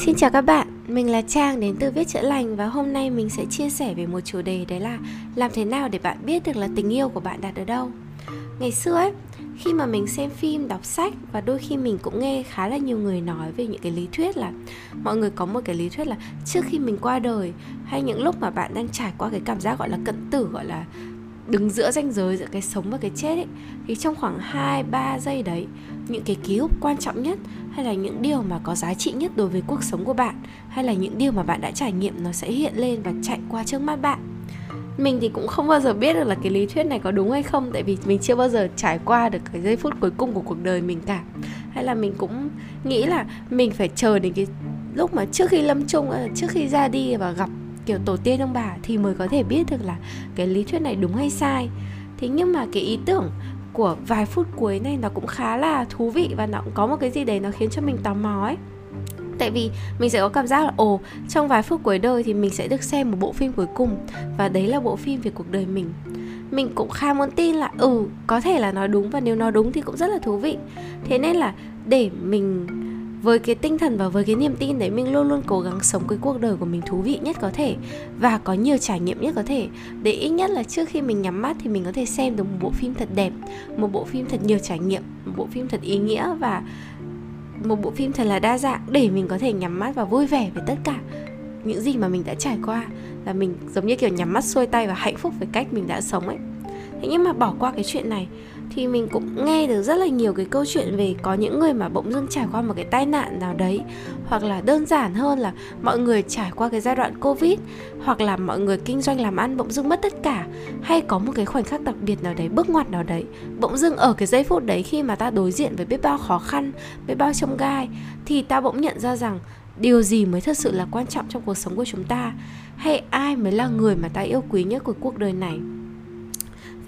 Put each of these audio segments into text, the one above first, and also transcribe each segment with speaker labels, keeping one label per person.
Speaker 1: Xin chào các bạn, mình là Trang đến từ Viết Chữa Lành và hôm nay mình sẽ chia sẻ về một chủ đề đấy là làm thế nào để bạn biết được là tình yêu của bạn đạt ở đâu. Ngày xưa ấy, khi mà mình xem phim, đọc sách và đôi khi mình cũng nghe khá là nhiều người nói về những cái lý thuyết là mọi người có một cái lý thuyết là trước khi mình qua đời hay những lúc mà bạn đang trải qua cái cảm giác gọi là cận tử gọi là đứng giữa ranh giới giữa cái sống và cái chết ấy thì trong khoảng 2 3 giây đấy, những cái ký ức quan trọng nhất hay là những điều mà có giá trị nhất đối với cuộc sống của bạn hay là những điều mà bạn đã trải nghiệm nó sẽ hiện lên và chạy qua trước mắt bạn? Mình thì cũng không bao giờ biết được là cái lý thuyết này có đúng hay không tại vì mình chưa bao giờ trải qua được cái giây phút cuối cùng của cuộc đời mình cả. Hay là mình cũng nghĩ là mình phải chờ đến cái lúc mà trước khi lâm chung ờ, trước khi ra đi và gặp kiểu tổ tiên ông bà thì mới có thể biết được là cái lý thuyết này đúng hay sai. Thế nhưng mà cái ý tưởng của vài phút cuối này nó cũng khá là thú vị và nó cũng có một cái gì đấy nó khiến cho mình tò mò ấy. Tại vì mình sẽ có cảm giác là, ồ, trong vài phút cuối đời thì mình sẽ được xem một bộ phim cuối cùng và đấy là bộ phim về cuộc đời mình. Mình cũng khá muốn tin là ừ có thể là nói đúng và nếu nó đúng thì cũng rất là thú vị. Thế nên là để mình với cái tinh thần và với cái niềm tin đấy, mình luôn luôn cố gắng sống cái cuộc đời của mình thú vị nhất có thể và có nhiều trải nghiệm nhất có thể. Để ít nhất là trước khi mình nhắm mắt thì mình có thể xem được một bộ phim thật đẹp, một bộ phim thật nhiều trải nghiệm, một bộ phim thật ý nghĩa và một bộ phim thật là đa dạng để mình có thể nhắm mắt và vui vẻ với tất cả những gì mà mình đã trải qua. Là mình giống như kiểu nhắm mắt xuôi tay và hạnh phúc với cách mình đã sống ấy. Thế nhưng mà bỏ qua cái chuyện này thì mình cũng nghe được rất là nhiều cái câu chuyện về có những người mà bỗng dưng trải qua một cái tai nạn nào đấy, hoặc là đơn giản hơn là mọi người trải qua cái giai đoạn covid, hoặc là mọi người kinh doanh làm ăn bỗng dưng mất tất cả, hay có một cái khoảnh khắc đặc biệt nào đấy, bước ngoặt nào đấy, bỗng dưng ở cái giây phút đấy khi mà ta đối diện với biết bao khó khăn, biết bao trông gai, thì ta bỗng nhận ra rằng điều gì mới thật sự là quan trọng trong cuộc sống của chúng ta? Hay ai mới là người mà ta yêu quý nhất của cuộc đời này?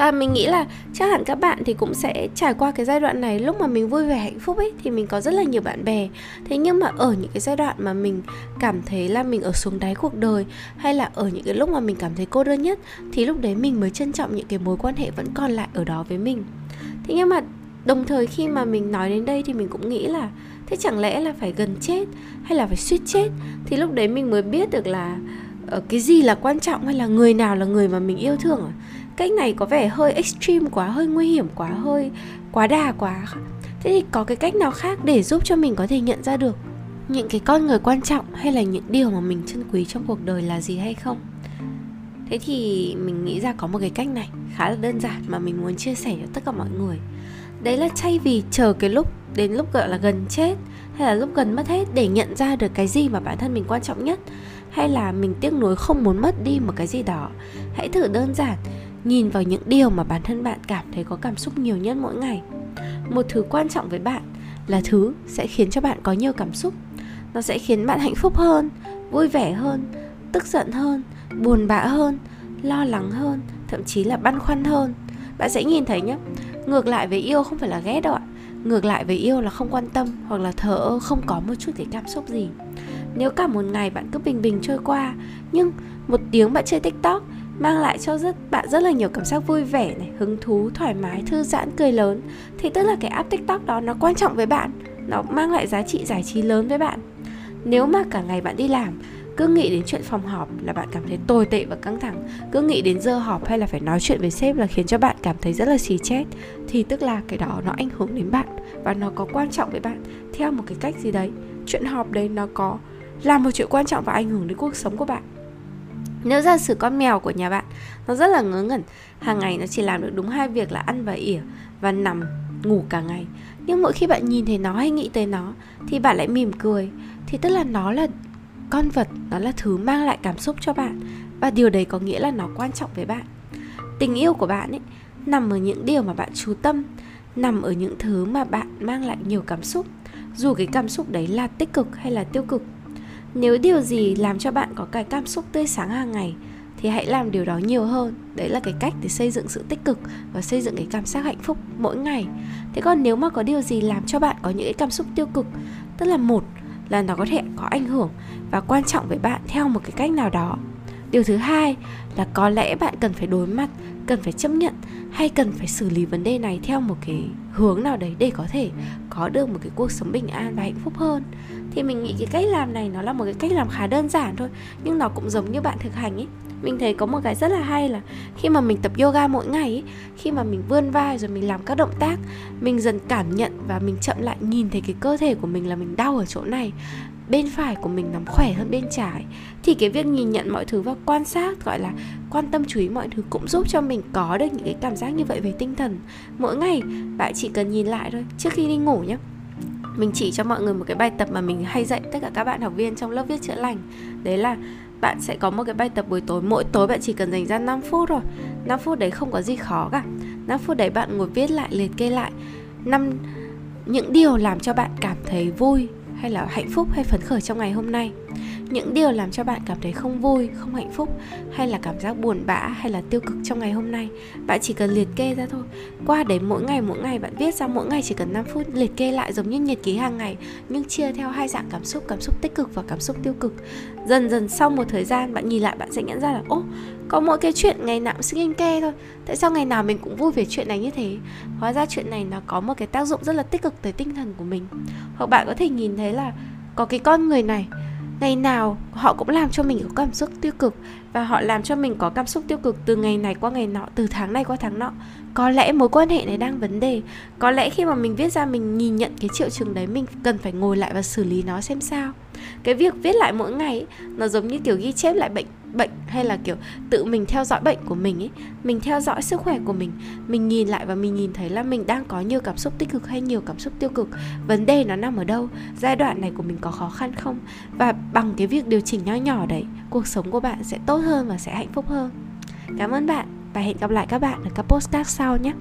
Speaker 1: Và mình nghĩ là chắc hẳn các bạn thì cũng sẽ trải qua cái giai đoạn này. Lúc mà mình vui vẻ, hạnh phúc ấy, thì mình có rất là nhiều bạn bè. Thế nhưng mà ở những cái giai đoạn mà mình cảm thấy là mình ở xuống đáy cuộc đời, hay là ở những cái lúc mà mình cảm thấy cô đơn nhất, thì lúc đấy mình mới trân trọng những cái mối quan hệ vẫn còn lại ở đó với mình. Thế nhưng mà đồng thời khi mà mình nói đến đây thì mình cũng nghĩ là, thế chẳng lẽ là phải gần chết, hay là phải suýt chết? Thì lúc đấy mình mới biết được là Ờ, cái gì là quan trọng hay là người nào là người mà mình yêu thương à? cách này có vẻ hơi extreme quá, hơi nguy hiểm quá, hơi quá đà quá. Thế thì có cái cách nào khác để giúp cho mình có thể nhận ra được những cái con người quan trọng hay là những điều mà mình trân quý trong cuộc đời là gì hay không? Thế thì mình nghĩ ra có một cái cách này, khá là đơn giản mà mình muốn chia sẻ cho tất cả mọi người. Đấy là thay vì chờ cái lúc, đến lúc, gọi là, gần chết hay là lúc gần mất hết để nhận ra được cái gì mà bản thân mình quan trọng nhất hay là mình tiếc nuối không muốn mất đi một cái gì đó. Hãy thử đơn giản, nhìn vào những điều mà bản thân bạn cảm thấy có cảm xúc nhiều nhất mỗi ngày. Một thứ quan trọng với bạn là thứ sẽ khiến cho bạn có nhiều cảm xúc. Nó sẽ khiến bạn hạnh phúc hơn, vui vẻ hơn, tức giận hơn, buồn bã hơn, lo lắng hơn, thậm chí là băn khoăn hơn. Bạn sẽ nhìn thấy nhé ngược lại với yêu không phải là ghét đâu ạ. Ngược lại với yêu là không quan tâm hoặc là thờ ơ, không có một chút cái cảm xúc gì nếu cả một ngày bạn cứ bình bình trôi qua. Nhưng một tiếng bạn chơi tiktok mang lại cho rất, bạn rất là nhiều cảm giác vui vẻ này, hứng thú, thoải mái, thư giãn, cười lớn. Thì tức là cái app tiktok đó nó quan trọng với bạn, nó mang lại giá trị giải trí lớn với bạn. Nếu mà cả ngày bạn đi làm, cứ nghĩ đến chuyện phòng họp là bạn cảm thấy tồi tệ và căng thẳng. Cứ nghĩ đến giờ họp hay là phải nói chuyện với sếp là khiến cho bạn cảm thấy rất là xì chết. Thì tức là cái đó nó ảnh hưởng đến bạn và nó có quan trọng với bạn. Theo một cái cách gì đấy, chuyện họp đấy nó có là một chuyện quan trọng và ảnh hưởng đến cuộc sống của bạn. Nếu giả sử con mèo của nhà bạn, nó rất là ngớ ngẩn, hàng ngày nó chỉ làm được đúng hai việc là ăn và ỉa và nằm ngủ cả ngày. Nhưng mỗi khi bạn nhìn thấy nó hay nghĩ tới nó, thì bạn lại mỉm cười. Thì tức là nó là con vật, nó là thứ mang lại cảm xúc cho bạn. Và điều đấy có nghĩa là nó quan trọng với bạn. Tình yêu của bạn ấy nằm ở những điều mà bạn chú tâm, nằm ở những thứ mà bạn mang lại nhiều cảm xúc. Dù cái cảm xúc đấy là tích cực hay là tiêu cực nếu điều gì làm cho bạn có cái cảm xúc tươi sáng hàng ngày, thì hãy làm điều đó nhiều hơn. Đấy là cái cách để xây dựng sự tích cực và xây dựng cái cảm giác hạnh phúc mỗi ngày. Thế còn nếu mà có điều gì làm cho bạn có những cái cảm xúc tiêu cực, tức là một là nó có thể có ảnh hưởng và quan trọng với bạn theo một cái cách nào đó điều thứ hai là có lẽ bạn cần phải đối mặt cần phải chấp nhận hay cần phải xử lý vấn đề này theo một cái hướng nào đấy để có thể có được một cái cuộc sống bình an và hạnh phúc hơn. Thì mình nghĩ cái cách làm này nó là một cái cách làm khá đơn giản thôi nhưng nó cũng giống như bạn thực hành ấy. Mình thấy có một cái rất là hay là khi mà mình tập yoga mỗi ngày ấy, khi mà mình vươn vai rồi mình làm các động tác mình dần cảm nhận và mình chậm lại nhìn thấy cái cơ thể của mình là mình đau ở chỗ này bên phải của mình nằm khỏe hơn bên trái, thì cái việc nhìn nhận mọi thứ và quan sát, gọi là quan tâm chú ý mọi thứ cũng giúp cho mình có được những cái cảm giác như vậy về tinh thần. Mỗi ngày bạn chỉ cần nhìn lại thôi, trước khi đi ngủ nhé mình chỉ cho mọi người một cái bài tập mà mình hay dạy tất cả các bạn học viên trong lớp viết chữa lành. Đấy là bạn sẽ có một cái bài tập buổi tối, mỗi tối bạn chỉ cần dành ra 5 phút rồi 5 phút đấy không có gì khó cả. 5 phút đấy bạn ngồi viết lại, liệt kê lại năm, những điều làm cho bạn cảm thấy vui hay là hạnh phúc hay phấn khởi trong ngày hôm nay những điều làm cho bạn cảm thấy không vui, không hạnh phúc, hay là cảm giác buồn bã, hay là tiêu cực trong ngày hôm nay, bạn chỉ cần liệt kê ra thôi. Qua đấy mỗi ngày mỗi ngày, bạn viết ra mỗi ngày chỉ cần 5 phút, liệt kê lại giống như nhật ký hàng ngày, nhưng chia theo hai dạng cảm xúc cảm xúc tích cực và cảm xúc tiêu cực. Dần dần sau một thời gian, bạn nhìn lại, bạn sẽ nhận ra là, ô, có mỗi cái chuyện ngày nào cũng xin kê thôi, tại sao ngày nào mình cũng vui về chuyện này như thế? Hóa ra chuyện này nó có một cái tác dụng rất là tích cực tới tinh thần của mình. Hoặc bạn có thể nhìn thấy là có cái con người này ngày nào, họ cũng làm cho mình có cảm xúc tiêu cực và họ làm cho mình có cảm xúc tiêu cực từ ngày này qua ngày nọ, từ tháng này qua tháng nọ. Có lẽ mối quan hệ này đang vấn đề. Có lẽ khi mà mình viết ra, mình nhìn nhận cái triệu chứng đấy, mình cần phải ngồi lại và xử lý nó xem sao. Cái việc viết lại mỗi ngày, nó giống như kiểu ghi chép lại bệnh bệnh hay là, kiểu, tự mình theo dõi bệnh của mình ấy, mình theo dõi sức khỏe của mình mình nhìn lại và mình nhìn thấy là mình đang có nhiều cảm xúc tích cực hay nhiều cảm xúc tiêu cực, vấn đề nó nằm ở đâu, giai đoạn này của mình có khó khăn không? Và bằng cái việc điều chỉnh nho nhỏ đấy, cuộc sống của bạn sẽ tốt hơn và sẽ hạnh phúc hơn. Cảm ơn bạn và hẹn gặp lại các bạn ở các postcard sau nhé!